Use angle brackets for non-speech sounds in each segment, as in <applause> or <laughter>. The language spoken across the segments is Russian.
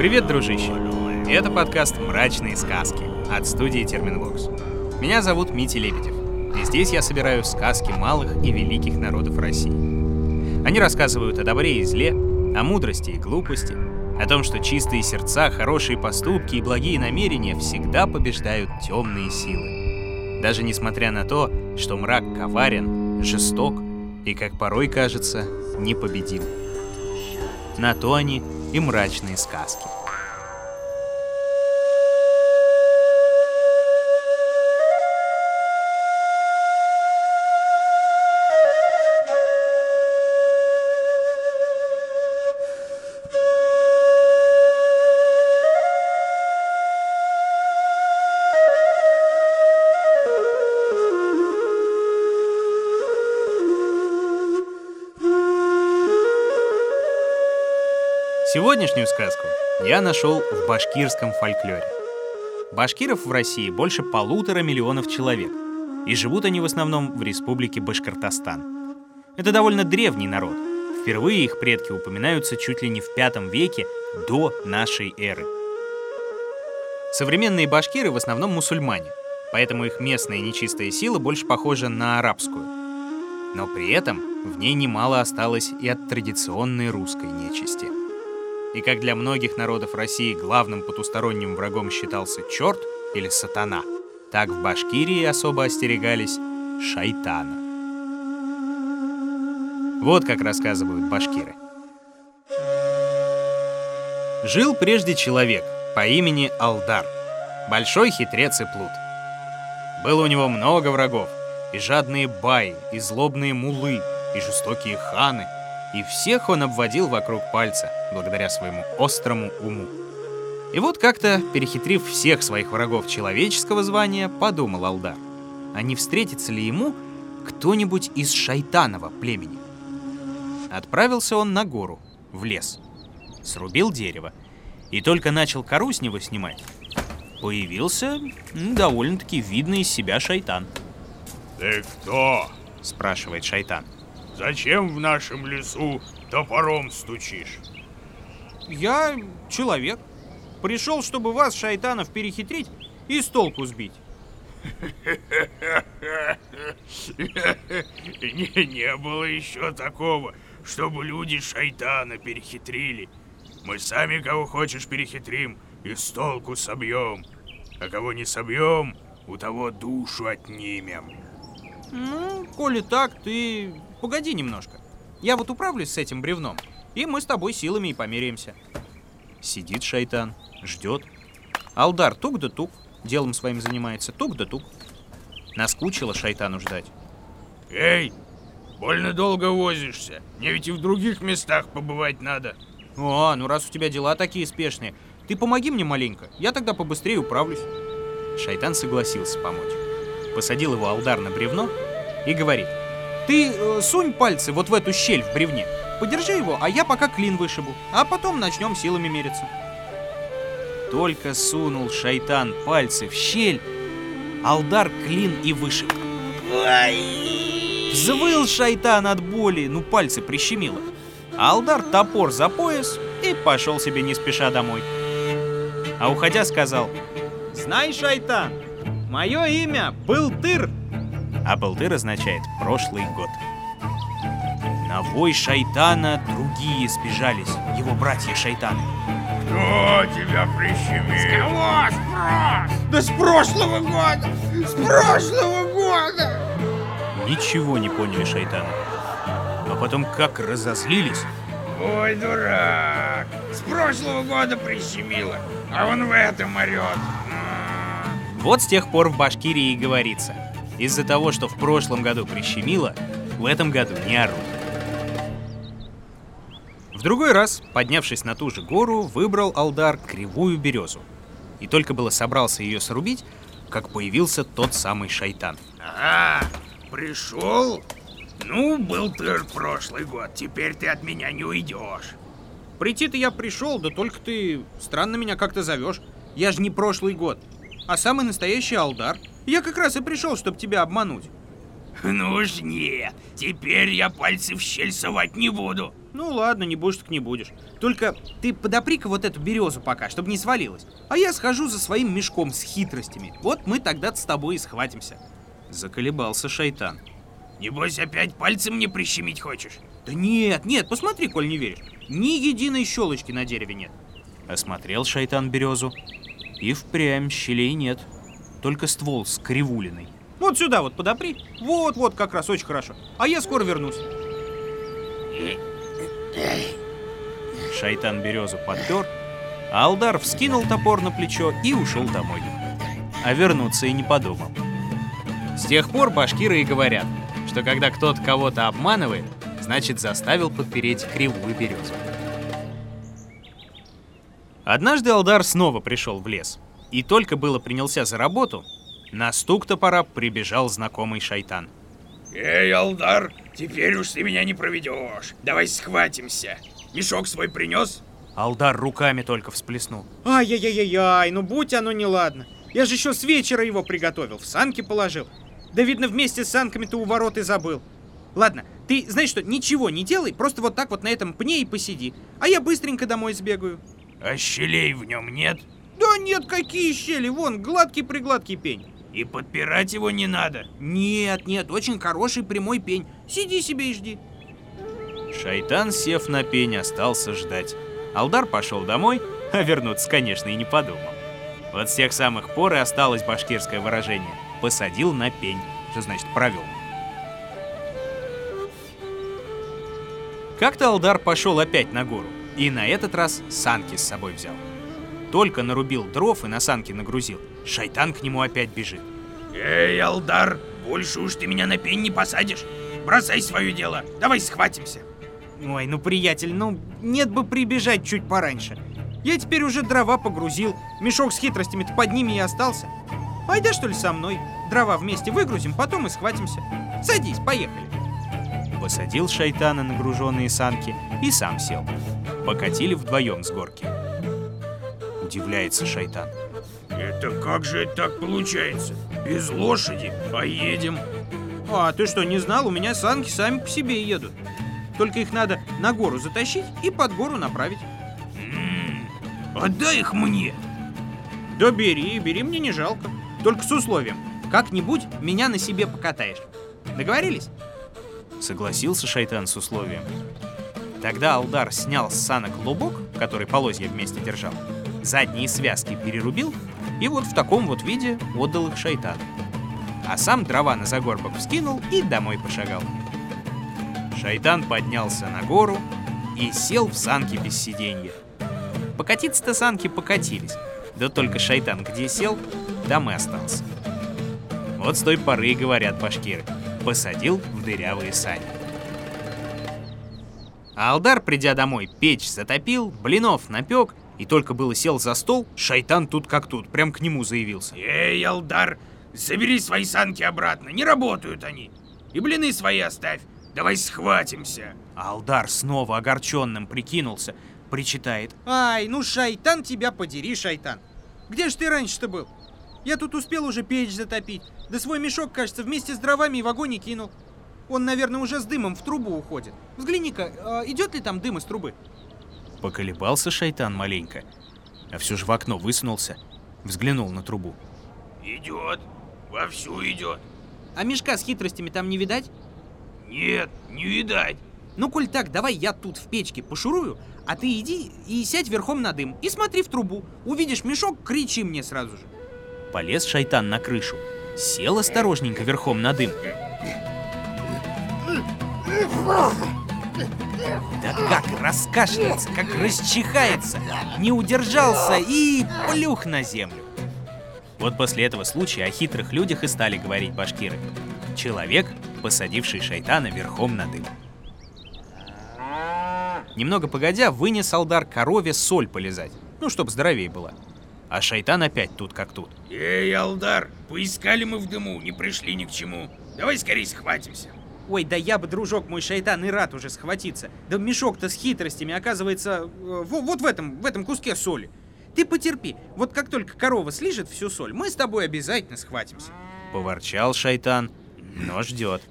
Привет, дружище! Это подкаст «Мрачные сказки» от студии Терминвокс. Меня зовут Митя Лебедев, и здесь я собираю сказки малых и великих народов России. Они рассказывают о добре и зле, о мудрости и глупости, о том, что чистые сердца, хорошие поступки и благие намерения всегда побеждают темные силы. Даже несмотря на то, что мрак коварен, жесток и, как порой кажется, непобедим. На то они и мрачные сказки. Сегодняшнюю сказку я нашел в башкирском фольклоре. Башкиров в России больше полутора миллионов человек, и живут они в основном в республике Башкортостан. Это довольно древний народ. Впервые их предки упоминаются чуть ли не в пятом веке до нашей эры. Современные башкиры в основном мусульмане, поэтому их местная нечистая сила больше похожа на арабскую. Но при этом в ней немало осталось и от традиционной русской нечисти. И как для многих народов России главным потусторонним врагом считался черт или сатана, так в Башкирии особо остерегались шайтана. Вот как рассказывают башкиры. Жил прежде человек по имени Алдар, большой хитрец и плут. Было у него много врагов, и жадные баи, и злобные мулы, и жестокие ханы — и всех он обводил вокруг пальца, благодаря своему острому уму. И вот как-то, перехитрив всех своих врагов человеческого звания, подумал Алдар, а не встретится ли ему кто-нибудь из шайтанова племени? Отправился он на гору, в лес, срубил дерево, и только начал кору с него снимать, появился довольно-таки видный из себя шайтан. «Ты кто?» — спрашивает шайтан. — Зачем в нашем лесу топором стучишь? Я человек. Пришел, чтобы вас, шайтанов, перехитрить и с толку сбить. <laughs> Не, не было еще такого, чтобы люди шайтана перехитрили. Мы сами кого хочешь перехитрим и с толку собьем. А кого не собьем, у того душу отнимем. Ну, коли так, ты Погоди немножко. Я вот управлюсь с этим бревном, и мы с тобой силами и померяемся. Сидит шайтан, ждет. Алдар тук да тук, делом своим занимается, тук да тук. Наскучило шайтану ждать. Эй, больно долго возишься. Мне ведь и в других местах побывать надо. О, ну раз у тебя дела такие спешные, ты помоги мне маленько, я тогда побыстрее управлюсь. Шайтан согласился помочь. Посадил его Алдар на бревно и говорит — ты э, сунь пальцы вот в эту щель в бревне. Подержи его, а я пока клин вышибу. А потом начнем силами мериться. Только сунул шайтан пальцы в щель, Алдар клин и вышиб. Взвыл шайтан от боли, ну пальцы прищемило. Алдар топор за пояс и пошел себе не спеша домой. А уходя сказал, «Знай, шайтан, мое имя Былтыр, а Балтыр означает «прошлый год». На вой шайтана другие сбежались, его братья-шайтаны. Кто тебя прищемил? С кого спрос? Да с прошлого года! С прошлого года! Ничего не поняли шайтаны. Но потом как разозлились. Ой, дурак! С прошлого года прищемило, а он в этом орет. Вот с тех пор в Башкирии и говорится – из-за того, что в прошлом году прищемило, в этом году не орут. В другой раз, поднявшись на ту же гору, выбрал Алдар кривую березу. И только было собрался ее срубить, как появился тот самый шайтан. Ага, пришел? Ну, был ты прошлый год, теперь ты от меня не уйдешь. Прийти-то я пришел, да только ты странно меня как-то зовешь. Я же не прошлый год, а самый настоящий Алдар. Я как раз и пришел, чтобы тебя обмануть. Ну уж нет, теперь я пальцы в щель совать не буду. Ну ладно, не будешь, так не будешь. Только ты подопри-ка вот эту березу пока, чтобы не свалилась. А я схожу за своим мешком с хитростями. Вот мы тогда с тобой и схватимся. Заколебался шайтан. Небось, опять пальцем мне прищемить хочешь? Да нет, нет, посмотри, коль не веришь. Ни единой щелочки на дереве нет. Осмотрел шайтан березу. И впрямь щелей нет. Только ствол с кривулиной. Вот сюда вот подопри. Вот, вот, как раз очень хорошо. А я скоро вернусь. Шайтан березу подпер, а Алдар вскинул топор на плечо и ушел домой. А вернуться и не подумал. С тех пор башкиры и говорят, что когда кто-то кого-то обманывает, значит заставил подпереть кривую березу. Однажды Алдар снова пришел в лес. И только было принялся за работу, на стук топора прибежал знакомый шайтан. Эй, Алдар, теперь уж ты меня не проведешь. Давай схватимся. Мешок свой принес? Алдар руками только всплеснул. Ай-яй-яй-яй, ну будь оно неладно. Я же еще с вечера его приготовил, в санки положил. Да видно, вместе с санками ты у ворот и забыл. Ладно, ты знаешь что, ничего не делай, просто вот так вот на этом пне и посиди. А я быстренько домой сбегаю. А щелей в нем нет? Да нет, какие щели, вон, гладкий-пригладкий пень. И подпирать его не надо? Нет, нет, очень хороший прямой пень. Сиди себе и жди. Шайтан, сев на пень, остался ждать. Алдар пошел домой, а вернуться, конечно, и не подумал. Вот с тех самых пор и осталось башкирское выражение «посадил на пень», что значит «провел». Как-то Алдар пошел опять на гору, и на этот раз санки с собой взял. Только нарубил дров и на санки нагрузил, шайтан к нему опять бежит. Эй, Алдар, больше уж ты меня на пень не посадишь. Бросай свое дело, давай схватимся. Ой, ну, приятель, ну, нет бы прибежать чуть пораньше. Я теперь уже дрова погрузил, мешок с хитростями-то под ними и остался. Пойдешь, что ли, со мной? Дрова вместе выгрузим, потом и схватимся. Садись, поехали. Посадил шайтана на груженные санки и сам сел. Покатили вдвоем с горки. Удивляется шайтан. Это как же так получается? Без лошади, а едем? А ты что, не знал? У меня санки сами по себе едут. Только их надо на гору затащить и под гору направить. М-м, отдай их мне. Да бери, бери, мне не жалко. Только с условием. Как-нибудь меня на себе покатаешь. Договорились? Согласился шайтан с условием. Тогда Алдар снял с санок лубок, который полозья вместе держал, задние связки перерубил и вот в таком вот виде отдал их шайтану. А сам дрова на загорбок вскинул и домой пошагал. Шайтан поднялся на гору и сел в санки без сиденья. Покатиться-то санки покатились, да только шайтан где сел, там и остался. Вот с той поры говорят башкиры, посадил в дырявые сани. А Алдар, придя домой, печь затопил, блинов напек, и только было сел за стол, шайтан тут как тут, прям к нему заявился. Эй, Алдар, забери свои санки обратно, не работают они. И блины свои оставь, давай схватимся. А Алдар снова огорченным прикинулся, причитает. Ай, ну шайтан тебя подери, шайтан. Где ж ты раньше-то был? Я тут успел уже печь затопить. Да свой мешок, кажется, вместе с дровами и в огонь и кинул. Он, наверное, уже с дымом в трубу уходит. Взгляни-ка, а идет ли там дым из трубы? Поколебался шайтан маленько, а все же в окно высунулся, взглянул на трубу. Идет, вовсю идет. А мешка с хитростями там не видать? Нет, не видать. Ну, коль так, давай я тут в печке пошурую, а ты иди и сядь верхом на дым и смотри в трубу. Увидишь мешок, кричи мне сразу же. Полез шайтан на крышу, сел осторожненько верхом на дым. Да как раскашляется, как расчихается, не удержался и плюх на землю. Вот после этого случая о хитрых людях и стали говорить башкиры. Человек, посадивший шайтана верхом на дым. Немного погодя, вынес Алдар корове соль полезать, ну, чтоб здоровее была. А шайтан опять тут как тут. Эй, Алдар, поискали мы в дыму, не пришли ни к чему. Давай скорее схватимся. Ой, да я бы, дружок мой шайтан, и рад уже схватиться. Да мешок-то с хитростями оказывается э, вот в этом, в этом куске соли. Ты потерпи, вот как только корова слижет всю соль, мы с тобой обязательно схватимся. Поворчал шайтан, но ждет.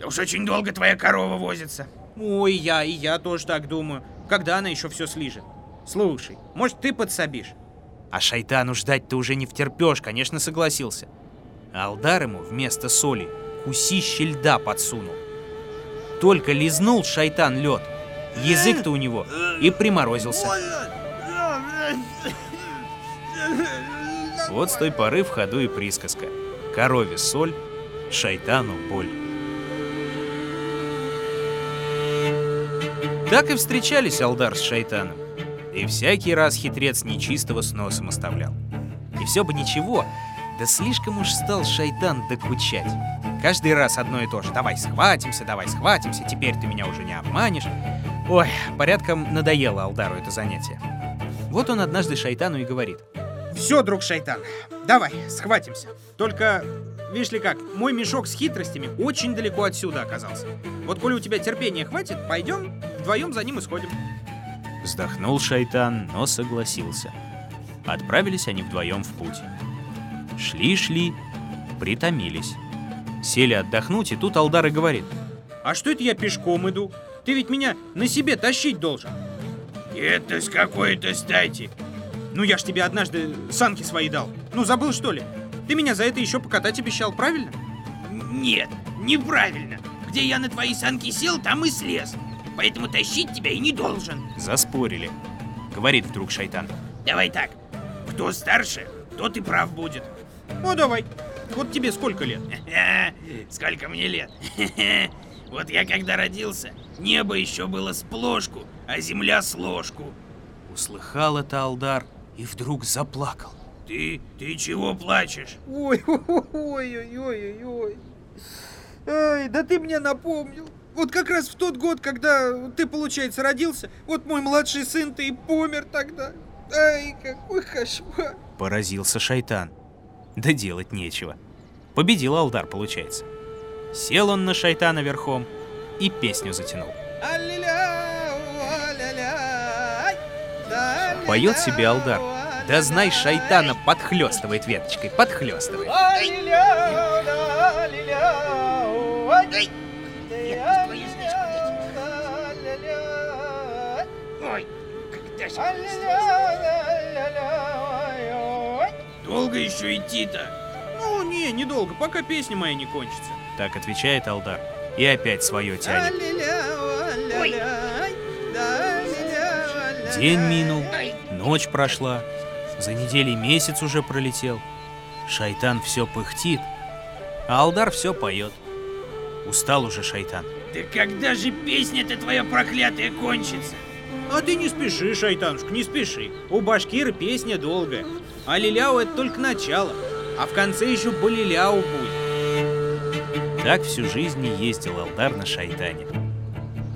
Да уж очень долго твоя корова возится. Ой, я и я тоже так думаю. Когда она еще все слижет? Слушай, может, ты подсобишь? А шайтану ждать-то уже не втерпешь, конечно, согласился. Алдар ему вместо соли кусище льда подсунул. Только лизнул шайтан лед, язык-то у него и приморозился. Вот с той поры в ходу и присказка. Корове соль, шайтану боль. Так и встречались Алдар с шайтаном. И всякий раз хитрец нечистого с носом оставлял. И все бы ничего, да слишком уж стал шайтан докучать. Каждый раз одно и то же. Давай схватимся, давай схватимся, теперь ты меня уже не обманешь. Ой, порядком надоело Алдару это занятие. Вот он однажды шайтану и говорит. Все, друг шайтан, давай, схватимся. Только, видишь ли как, мой мешок с хитростями очень далеко отсюда оказался. Вот коли у тебя терпения хватит, пойдем вдвоем за ним и сходим. Вздохнул шайтан, но согласился. Отправились они вдвоем в путь. Шли-шли, притомились. Сели отдохнуть, и тут Алдар и говорит. А что это я пешком иду? Ты ведь меня на себе тащить должен. Это с какой-то стати? Ну я ж тебе однажды санки свои дал. Ну забыл что ли? Ты меня за это еще покатать обещал, правильно? Нет, неправильно. Где я на твои санки сел, там и слез. Поэтому тащить тебя и не должен. Заспорили. Говорит вдруг шайтан. Давай так. Кто старше, тот и прав будет. Ну давай. Вот тебе сколько лет? <laughs> Сколько мне лет? <laughs> Вот я когда родился, небо еще было с плошку, а земля с ложку. Услыхал это Алдар и вдруг заплакал. Ты, ты чего плачешь? Ой, <laughs> ой, ой, ой, ой, ой. Да ты мне напомнил. Вот как раз в тот год, когда ты, получается, родился, вот мой младший сын-то и помер тогда. Ай, какой кошмар. Поразился шайтан. Да делать нечего. Победил Алдар, получается. Сел он на шайтана верхом и песню затянул. Поет себе Алдар. Да знай, шайтана подхлестывает веточкой, подхлестывает. Ой, когда Долго еще идти-то? Ну, не, недолго, пока песня моя не кончится. Так отвечает Алдар. И опять свое тянет. День минул, ночь прошла, за неделей месяц уже пролетел. Шайтан все пыхтит, а Алдар все поет. Устал уже шайтан. Да когда же песня-то твоя проклятая кончится? А ты не спеши, шайтанушка, не спеши. У башкира песня долгая. А лиляу это только начало. А в конце еще балиляу будет. Так всю жизнь и ездил Алдар на шайтане.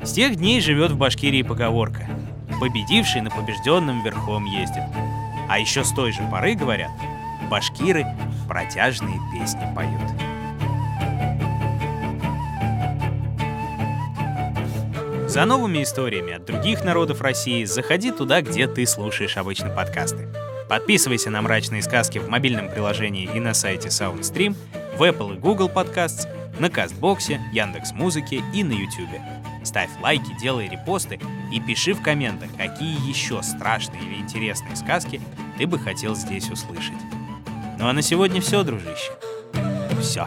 С тех дней живет в Башкирии поговорка. Победивший на побежденном верхом ездит. А еще с той же поры, говорят, башкиры протяжные песни поют. За новыми историями от других народов России заходи туда, где ты слушаешь обычно подкасты. Подписывайся на «Мрачные сказки» в мобильном приложении и на сайте SoundStream, в Apple и Google Podcasts, на Кастбоксе, Яндекс Музыке и на YouTube. Ставь лайки, делай репосты и пиши в комментах, какие еще страшные или интересные сказки ты бы хотел здесь услышать. Ну а на сегодня все, дружище. Все.